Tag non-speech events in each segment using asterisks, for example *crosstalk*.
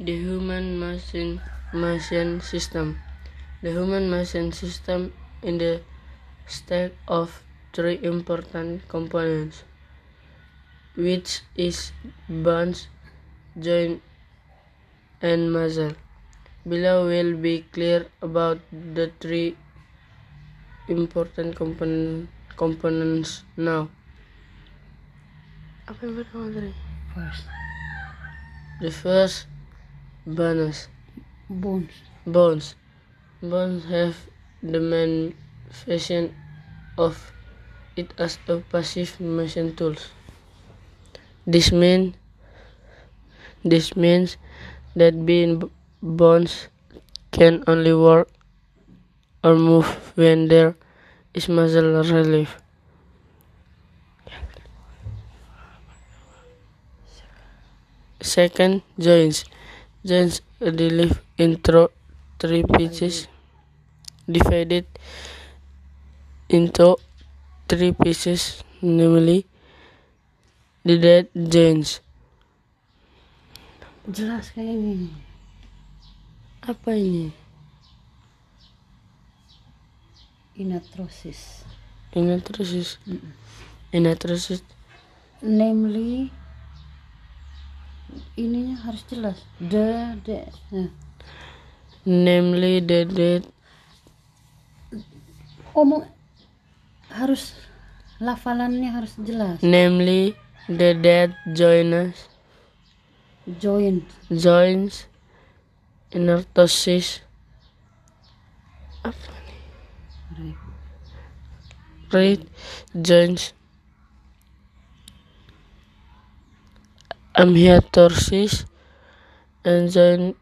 The human machine machine system. The human machine system is the stack of three important components, which is bones, joint, and muscle. Below will be clear about the three important component, components now. Apa yang pertama tadi? First, The first, bones. bones. Bones. Bones have the main function of it as a passive motion tool. This mean this means that being bones can only work or move when there is muscle relief. Second, joints. Joints are relieved into three pieces, divided into three pieces, namely the dead joints. Jelas kayak ini. Apa ini? Inatrosis. Inatrosis. Inatrosis. Namely, ininya harus jelas. The, the. Nah. Namely the dead. Omong harus lafalannya harus jelas. Namely the dead joints. Joint. Joints. Inertosis. Apa nih? Right. Right and joint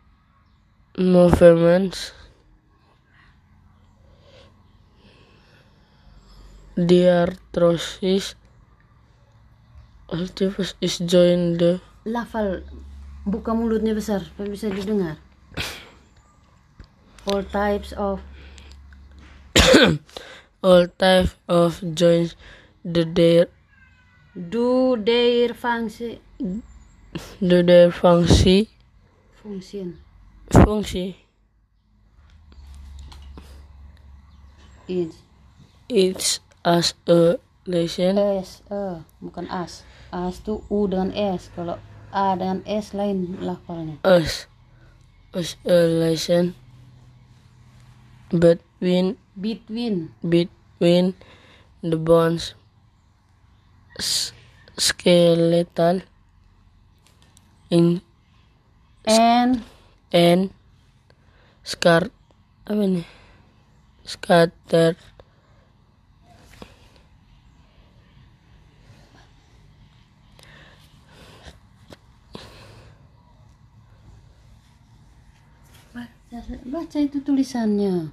movements. Diarthrosis. Arthritis is joint the Lafal. Buka mulutnya besar supaya bisa didengar. *coughs* All types of *coughs* all type of joints the their do their function. Their function Function. function Is it's as a lesion S, eh, bukan as. As tuh U dengan S. Kalau A dengan S lain lafalnya. as as a lesion between Between between the bones skeletal in and and scar apa nih scattered baca itu tulisannya.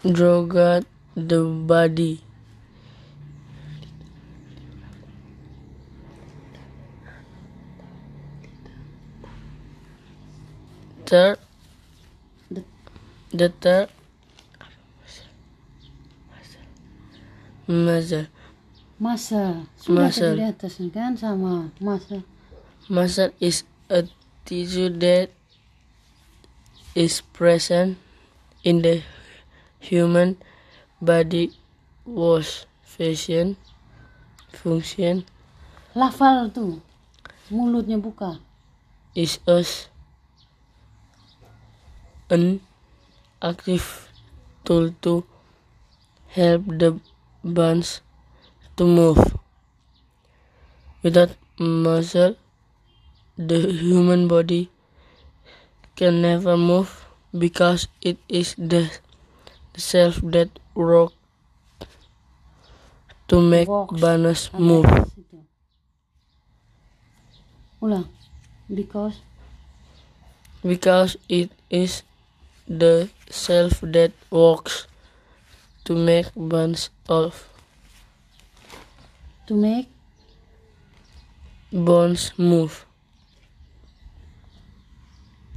throughout the body third The- the third muscle Masa sudah tadi di atas nih kan sama masa. muscle is a tissue that is present in the human body was fashion function Lafal tuh. Mulutnya buka. is us an active tool to help the bones to move. Without muscle, the human body can never move because it is the self that work to make bones move. Ulang. Because because it is the self that works to make bones of to make bones move.